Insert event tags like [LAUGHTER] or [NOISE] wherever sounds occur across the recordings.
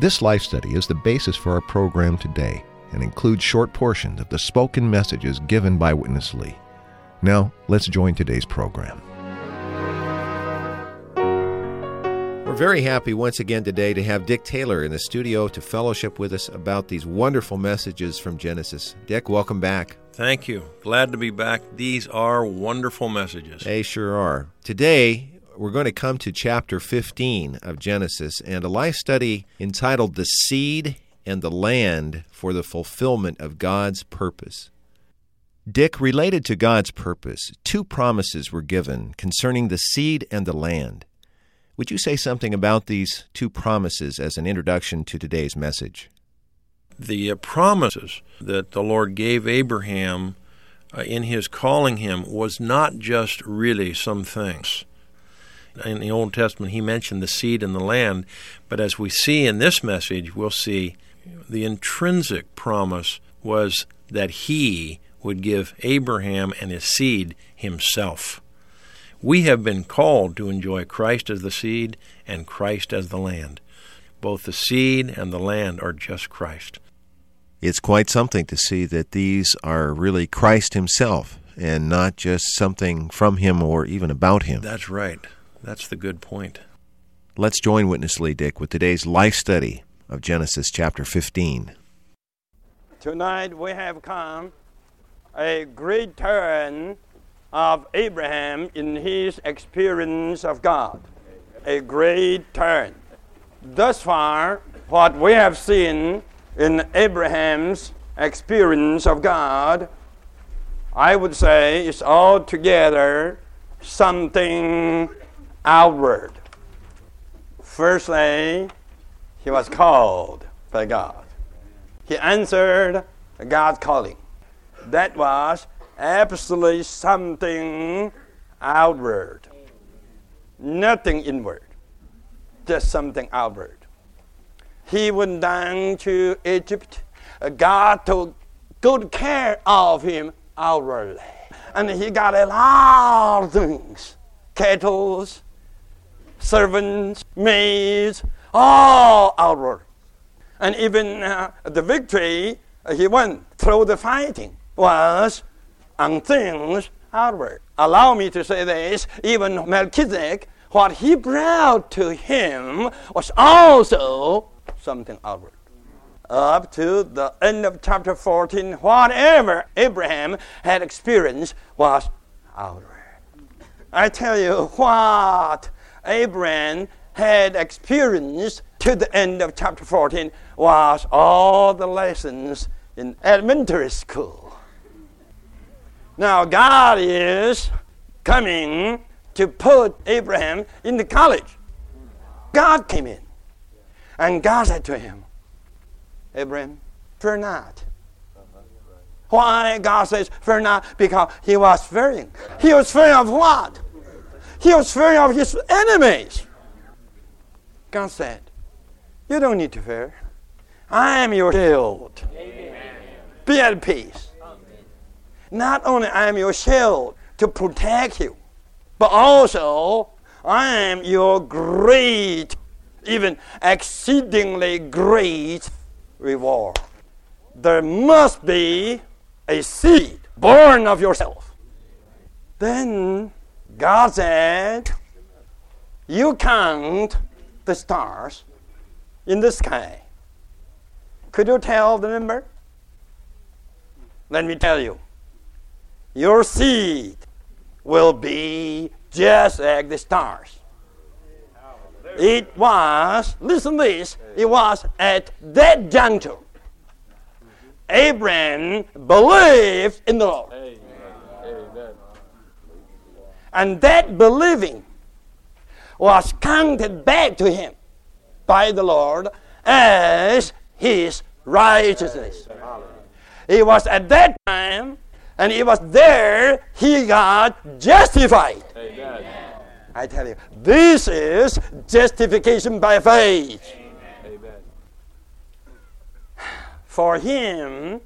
This life study is the basis for our program today and includes short portions of the spoken messages given by Witness Lee. Now, let's join today's program. We're very happy once again today to have Dick Taylor in the studio to fellowship with us about these wonderful messages from Genesis. Dick, welcome back. Thank you. Glad to be back. These are wonderful messages. They sure are. Today, we're going to come to chapter 15 of Genesis and a life study entitled The Seed and the Land for the Fulfillment of God's Purpose. Dick, related to God's purpose, two promises were given concerning the seed and the land. Would you say something about these two promises as an introduction to today's message? The uh, promises that the Lord gave Abraham uh, in his calling him was not just really some things. In the Old Testament, he mentioned the seed and the land, but as we see in this message, we'll see the intrinsic promise was that he would give Abraham and his seed himself. We have been called to enjoy Christ as the seed and Christ as the land. Both the seed and the land are just Christ. It's quite something to see that these are really Christ Himself and not just something from Him or even about Him. That's right. That's the good point. Let's join Witness Lee Dick with today's life study of Genesis chapter 15. Tonight we have come a great turn of Abraham in his experience of God. A great turn. Thus far, what we have seen in Abraham's experience of God, I would say, is altogether something outward. Firstly, he was called by God. He answered God's calling. That was absolutely something outward, nothing inward, just something outward. He went down to Egypt. God took good care of him outwardly. And he got a lot of things cattle, servants, maids, all outward. And even uh, the victory he won through the fighting was on things outward. Allow me to say this even Melchizedek, what he brought to him was also something outward. Up to the end of chapter 14, whatever Abraham had experienced was outward. I tell you what Abraham had experienced to the end of chapter 14 was all the lessons in elementary school. Now, God is coming to put Abraham in the college. God came in. And God said to him, Abraham, fear not. Why God says fear not? Because he was fearing. He was fearing of what? He was fearing of his enemies. God said, You don't need to fear. I am your shield. Amen. Be at peace. Not only I am your shield to protect you, but also I am your great, even exceedingly great reward. There must be a seed born of yourself. Then God said, You count the stars in the sky. Could you tell the number? Let me tell you your seed will be just like the stars. It was, listen this, it was at that juncture. Abraham believed in the Lord. And that believing was counted back to him by the Lord as his righteousness. It was at that time, and it was there he got justified. Amen. I tell you, this is justification by faith. Amen. [SIGHS] For him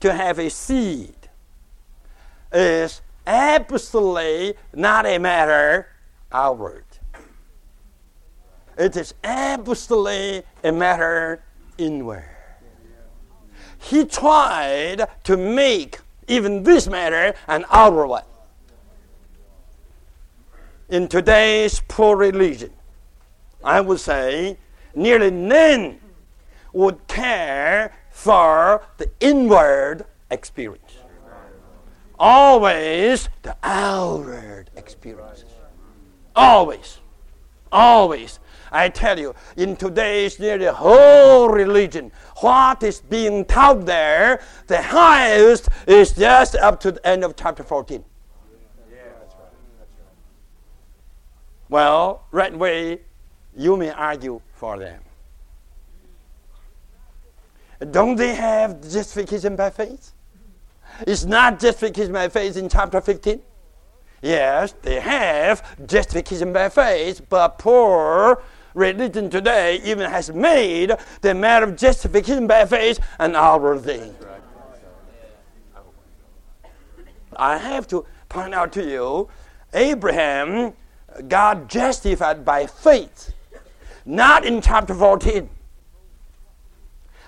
to have a seed is absolutely not a matter outward. It is absolutely a matter inward. He tried to make even this matter an outward one. In today's poor religion, I would say nearly none would care for the inward experience. Always the outward experiences. Always. Always. I tell you, in today's nearly whole religion, what is being taught there, the highest is just up to the end of chapter 14. Well, right way, you may argue for them. Don't they have justification by faith? It's not justification by faith in chapter 15. Yes, they have justification by faith, but poor religion today even has made the matter of justification by faith an outward thing. I have to point out to you Abraham got justified by faith, not in chapter 14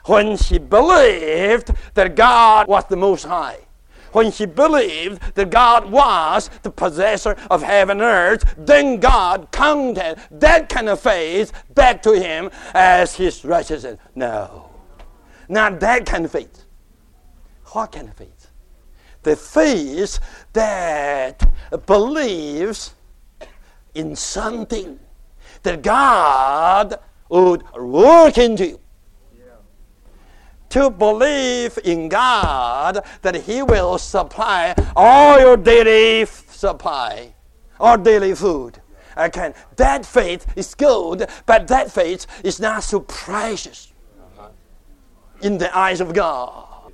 when she believed that God was the Most High, when she believed that God was the possessor of heaven and earth, then God counted that kind of faith back to him as his righteousness. No, not that kind of faith. What kind of faith? The faith that believes in something that God would work into you to believe in God that He will supply all your daily supply, or daily food. Okay, that faith is good, but that faith is not so precious in the eyes of God.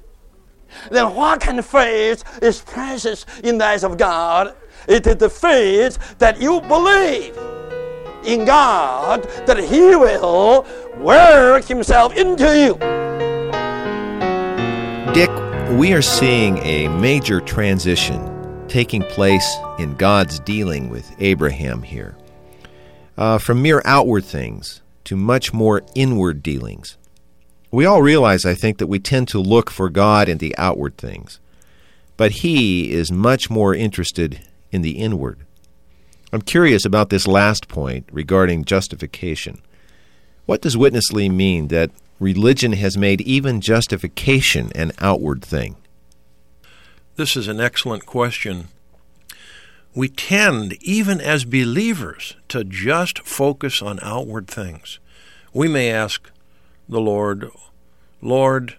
Then what kind of faith is precious in the eyes of God? It is the faith that you believe in God that He will work Himself into you. Dick, we are seeing a major transition taking place in God's dealing with Abraham here. Uh, from mere outward things to much more inward dealings. We all realize, I think, that we tend to look for God in the outward things, but He is much more interested in the inward. I'm curious about this last point regarding justification. What does witness Lee mean that religion has made even justification an outward thing? This is an excellent question. We tend, even as believers, to just focus on outward things. We may ask the Lord, Lord,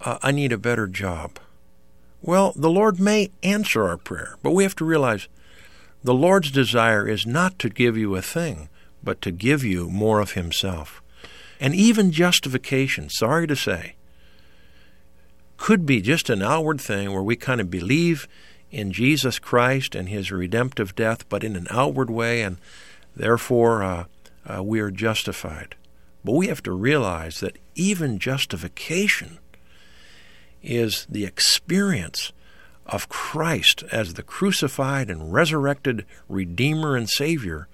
uh, I need a better job. Well, the Lord may answer our prayer, but we have to realize the Lord's desire is not to give you a thing, but to give you more of Himself and even justification, sorry to say, could be just an outward thing where we kind of believe in Jesus Christ and his redemptive death, but in an outward way, and therefore uh, uh, we are justified. But we have to realize that even justification is the experience of Christ as the crucified and resurrected Redeemer and Savior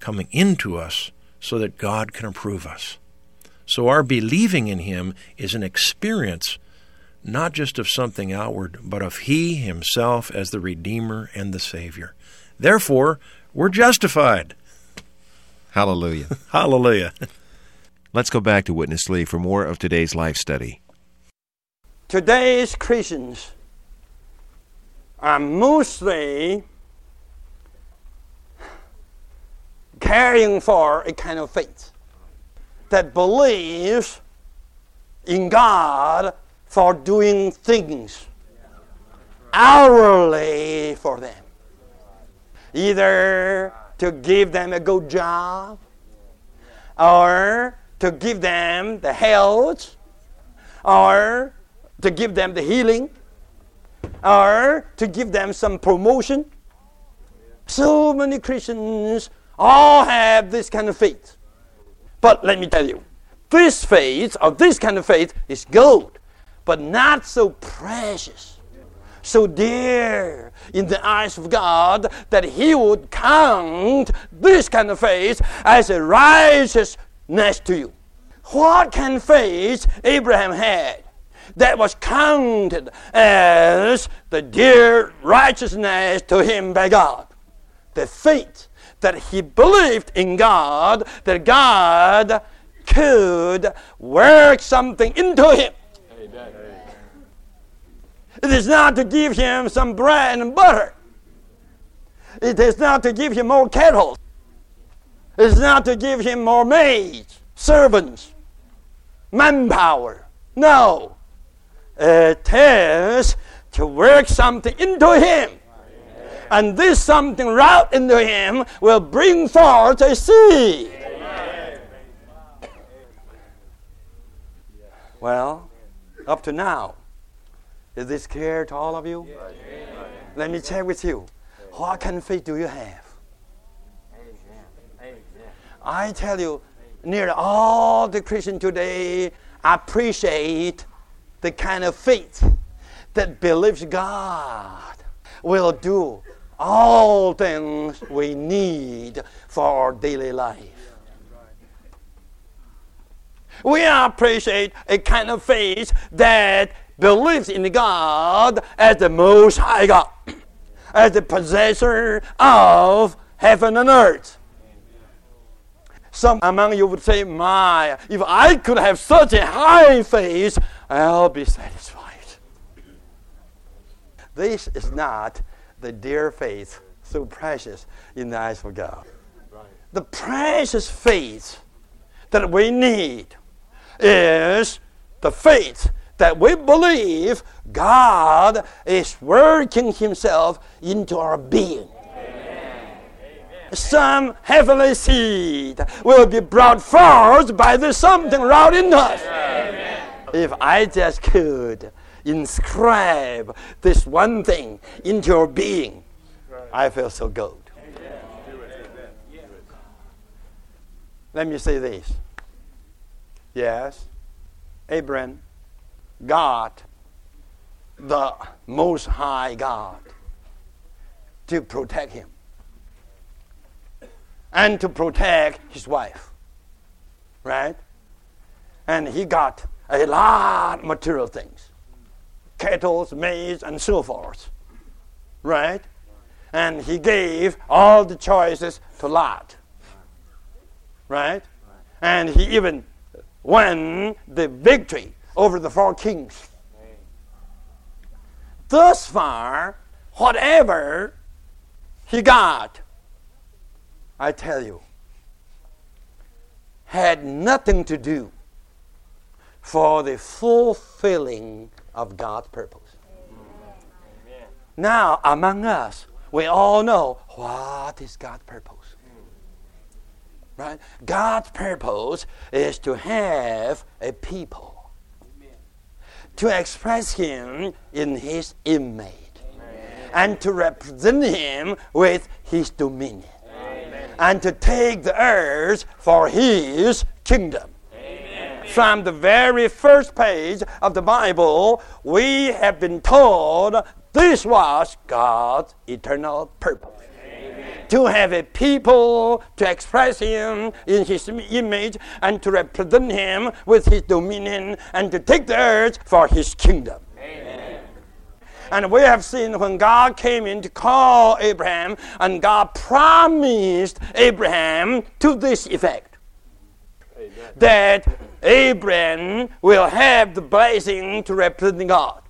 coming into us so that God can approve us. So our believing in Him is an experience not just of something outward, but of He Himself as the Redeemer and the Savior. Therefore, we're justified. Hallelujah. [LAUGHS] Hallelujah. Let's go back to Witness Lee for more of today's life study. Today's Christians are mostly caring for a kind of faith that believes in God for doing things hourly for them. Either to give them a good job or to give them the health, or to give them the healing, or to give them some promotion. So many Christians all have this kind of faith. But let me tell you, this faith, or this kind of faith, is gold, but not so precious, so dear in the eyes of God that He would count this kind of faith as a righteousness to you. What kind of faith Abraham had? that was counted as the dear righteousness to him by God. The faith that he believed in God, that God could work something into him. Amen. It is not to give him some bread and butter. It is not to give him more cattle. It is not to give him more maids, servants, manpower. No. It is to work something into him. And this something wrought into him will bring forth a seed. Well, up to now, is this clear to all of you? Let me check with you. What kind of faith do you have? I tell you, nearly all the Christians today appreciate the kind of faith that believes God will do all things we need for our daily life. We appreciate a kind of faith that believes in God as the Most High God, [CLEARS THROAT] as the possessor of heaven and earth. Some among you would say, My, if I could have such a high faith, I'll be satisfied. This is not the dear faith so precious in the eyes of God. Right. The precious faith that we need is the faith that we believe God is working Himself into our being. Some heavenly seed will be brought forth by the something wrought in us. Amen. If I just could inscribe this one thing into your being, I feel so good. Let me say this. Yes, Abraham, God, the Most High God, to protect him and to protect his wife. Right? And he got a lot of material things cattle, maize, and so forth. Right? And he gave all the choices to Lot. Right? And he even won the victory over the four kings. Thus far, whatever he got, I tell you, had nothing to do for the fulfilling of God's purpose. Amen. Now, among us, we all know what is God's purpose. Right? God's purpose is to have a people, to express Him in His image, Amen. and to represent Him with His dominion and to take the earth for his kingdom. Amen. From the very first page of the Bible, we have been told this was God's eternal purpose. To have a people to express Him in His image and to represent Him with His dominion and to take the earth for His kingdom. And we have seen when God came in to call Abraham, and God promised Abraham to this effect Amen. That Abraham will have the blessing to represent God.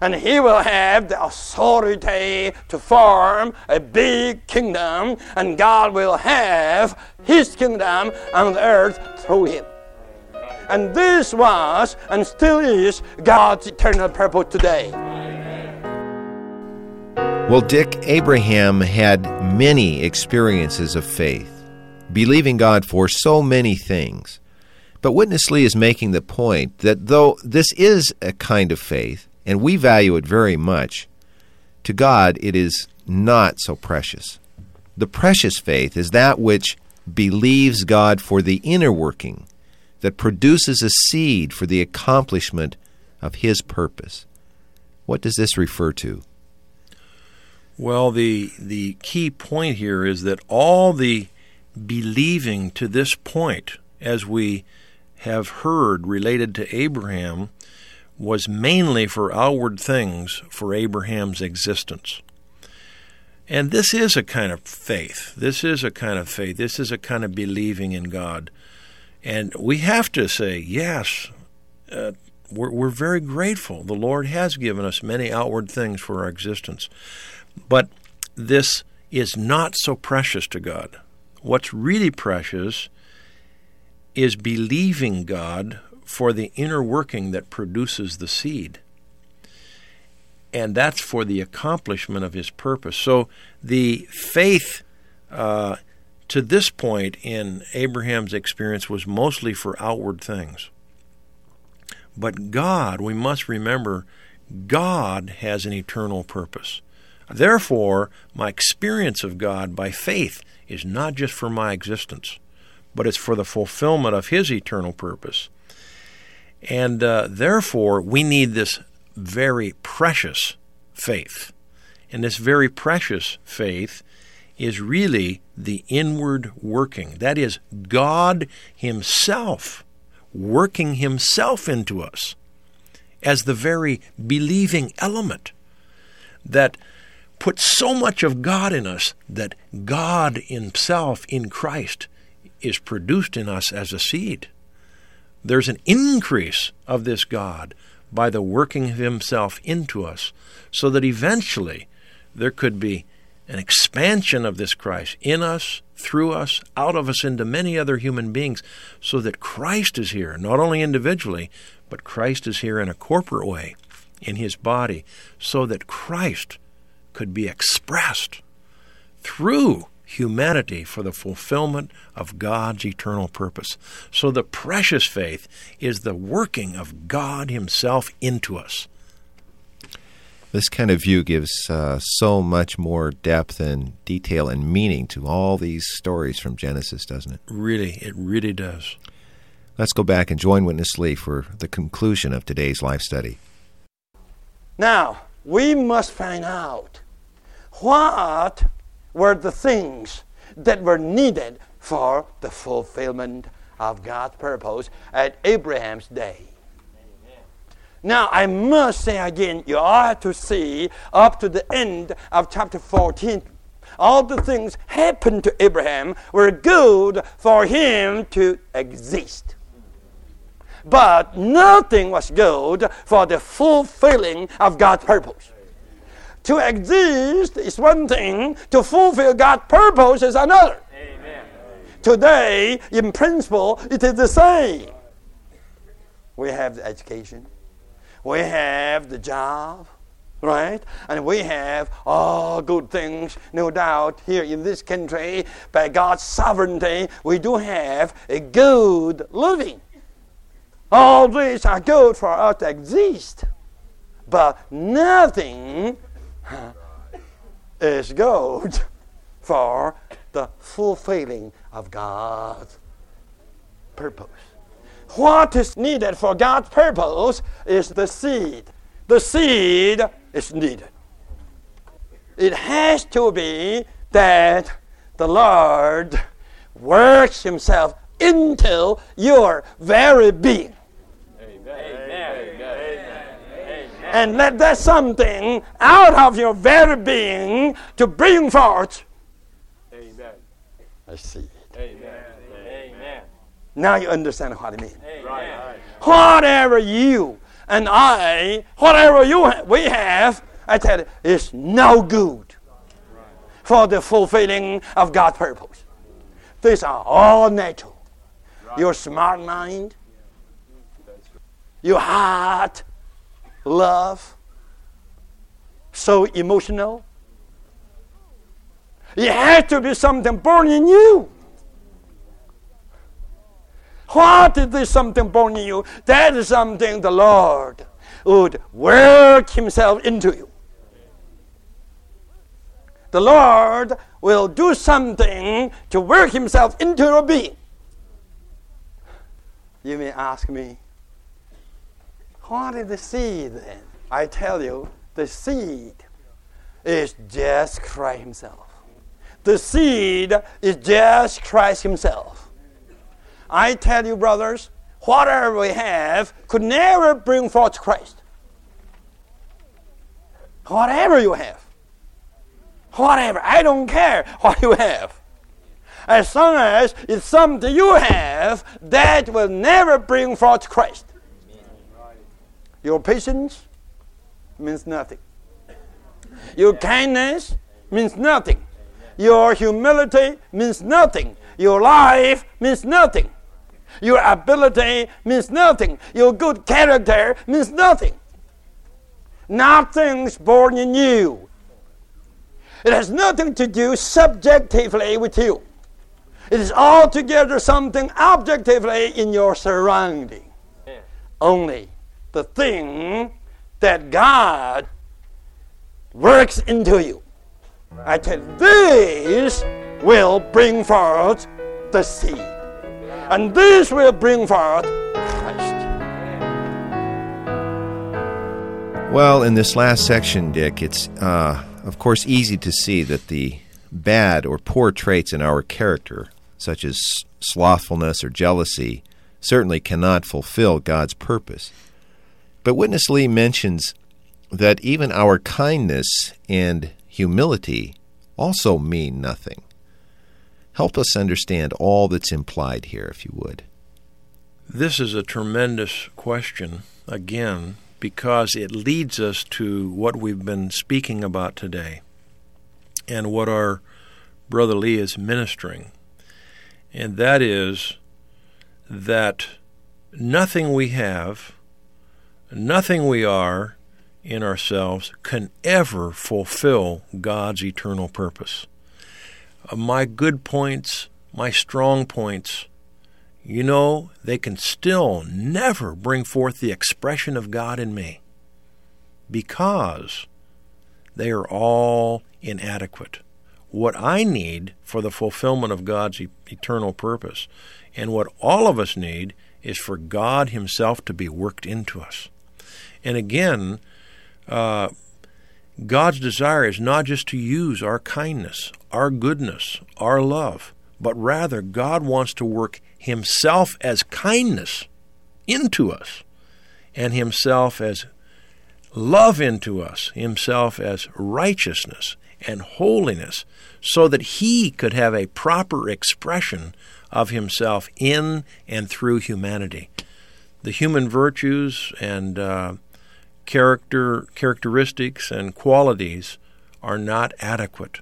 And he will have the authority to form a big kingdom, and God will have his kingdom on the earth through him. And this was and still is God's eternal purpose today. Well, Dick, Abraham had many experiences of faith, believing God for so many things. But Witness Lee is making the point that though this is a kind of faith, and we value it very much, to God it is not so precious. The precious faith is that which believes God for the inner working, that produces a seed for the accomplishment of His purpose. What does this refer to? Well, the the key point here is that all the believing to this point, as we have heard related to Abraham, was mainly for outward things for Abraham's existence. And this is a kind of faith. This is a kind of faith. This is a kind of believing in God. And we have to say, yes, uh, we're, we're very grateful. The Lord has given us many outward things for our existence. But this is not so precious to God. What's really precious is believing God for the inner working that produces the seed. And that's for the accomplishment of his purpose. So the faith uh, to this point in Abraham's experience was mostly for outward things. But God, we must remember, God has an eternal purpose. Therefore, my experience of God by faith is not just for my existence, but it's for the fulfillment of His eternal purpose. And uh, therefore, we need this very precious faith. And this very precious faith is really the inward working. That is, God Himself working Himself into us as the very believing element that puts so much of God in us that God Himself in Christ is produced in us as a seed. There's an increase of this God by the working of Himself into us, so that eventually there could be an expansion of this Christ in us, through us, out of us into many other human beings, so that Christ is here, not only individually, but Christ is here in a corporate way in His body, so that Christ could be expressed through humanity for the fulfillment of God's eternal purpose. So the precious faith is the working of God Himself into us. This kind of view gives uh, so much more depth and detail and meaning to all these stories from Genesis, doesn't it? Really, it really does. Let's go back and join Witness Lee for the conclusion of today's life study. Now, we must find out what were the things that were needed for the fulfillment of God's purpose at Abraham's day. Now, I must say again, you ought to see up to the end of chapter 14. All the things happened to Abraham were good for him to exist. But nothing was good for the fulfilling of God's purpose. To exist is one thing, to fulfill God's purpose is another. Amen. Today, in principle, it is the same. We have the education, we have the job, right? And we have all good things, no doubt, here in this country. By God's sovereignty, we do have a good living. All these are good for us to exist. But nothing is good for the fulfilling of God's purpose. What is needed for God's purpose is the seed. The seed is needed. It has to be that the Lord works Himself into your very being. And let that something out of your very being to bring forth. Amen. I see. Amen. Amen. Now you understand what I mean. Amen. Whatever you and I, whatever you ha- we have, I tell you, is no good for the fulfilling of God's purpose. These are all natural. Your smart mind, your heart, love, so emotional. It has to be something born in you. What is this something born in you? That is something the Lord would work Himself into you. The Lord will do something to work Himself into your being. You may ask me, what is the seed then? I tell you, the seed is just Christ Himself. The seed is just Christ Himself. I tell you, brothers, whatever we have could never bring forth Christ. Whatever you have. Whatever. I don't care what you have. As long as it's something you have that will never bring forth Christ. Your patience means nothing. Your kindness means nothing. Your humility means nothing. Your life means nothing. Your ability means nothing. Your good character means nothing. Nothing's born in you. It has nothing to do subjectively with you. It is altogether something objectively in your surrounding. Only the thing that God works into you. I tell you, this will bring forth the seed. And this will bring forth Christ. Well, in this last section, Dick, it's, uh, of course, easy to see that the bad or poor traits in our character, such as slothfulness or jealousy, certainly cannot fulfill God's purpose. But Witness Lee mentions that even our kindness and humility also mean nothing. Help us understand all that's implied here, if you would. This is a tremendous question, again, because it leads us to what we've been speaking about today and what our brother Lee is ministering. And that is that nothing we have, nothing we are, in ourselves can ever fulfill God's eternal purpose. Uh, my good points, my strong points, you know, they can still never bring forth the expression of God in me because they are all inadequate. What I need for the fulfillment of God's eternal purpose, and what all of us need, is for God Himself to be worked into us. And again, uh, God's desire is not just to use our kindness, our goodness, our love, but rather God wants to work Himself as kindness into us and Himself as love into us, Himself as righteousness and holiness, so that He could have a proper expression of Himself in and through humanity. The human virtues and uh, character characteristics and qualities are not adequate.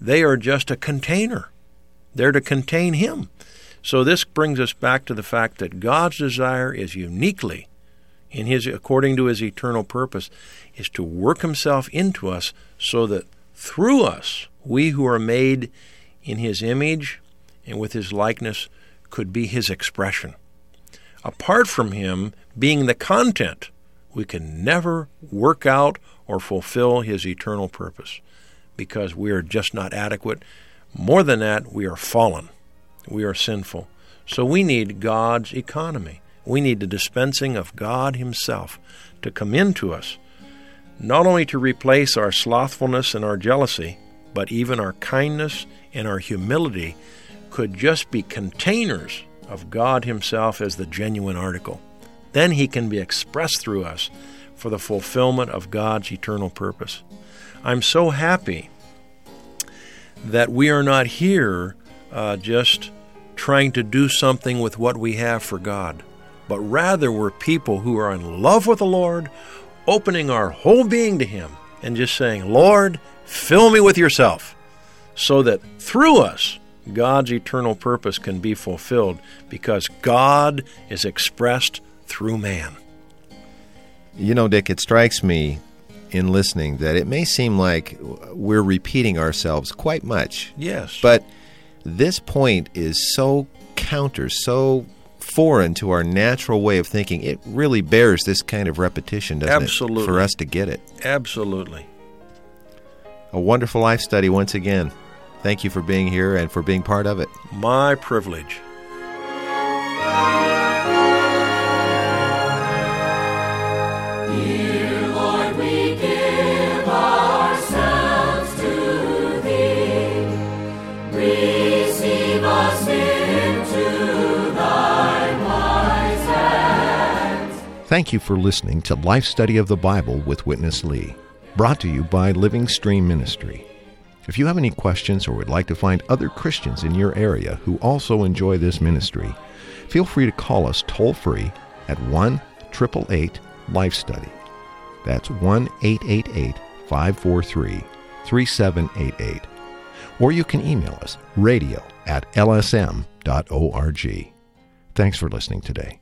They are just a container. They're to contain him. So this brings us back to the fact that God's desire is uniquely in his according to his eternal purpose is to work himself into us so that through us we who are made in his image and with his likeness could be his expression. Apart from him being the content we can never work out or fulfill His eternal purpose because we are just not adequate. More than that, we are fallen. We are sinful. So we need God's economy. We need the dispensing of God Himself to come into us, not only to replace our slothfulness and our jealousy, but even our kindness and our humility could just be containers of God Himself as the genuine article. Then He can be expressed through us for the fulfillment of God's eternal purpose. I'm so happy that we are not here uh, just trying to do something with what we have for God, but rather we're people who are in love with the Lord, opening our whole being to Him, and just saying, Lord, fill me with yourself, so that through us, God's eternal purpose can be fulfilled because God is expressed through man. You know, Dick, it strikes me in listening that it may seem like we're repeating ourselves quite much. Yes. But this point is so counter, so foreign to our natural way of thinking, it really bears this kind of repetition, doesn't Absolutely. it? For us to get it. Absolutely. A wonderful life study once again. Thank you for being here and for being part of it. My privilege. Dear Lord, we give ourselves to Thee. Receive us into Thy wise hands. Thank you for listening to Life Study of the Bible with Witness Lee, brought to you by Living Stream Ministry. If you have any questions or would like to find other Christians in your area who also enjoy this ministry, feel free to call us toll free at 1 888 Life Study. That's 1 888 543 3788. Or you can email us radio at lsm.org. Thanks for listening today.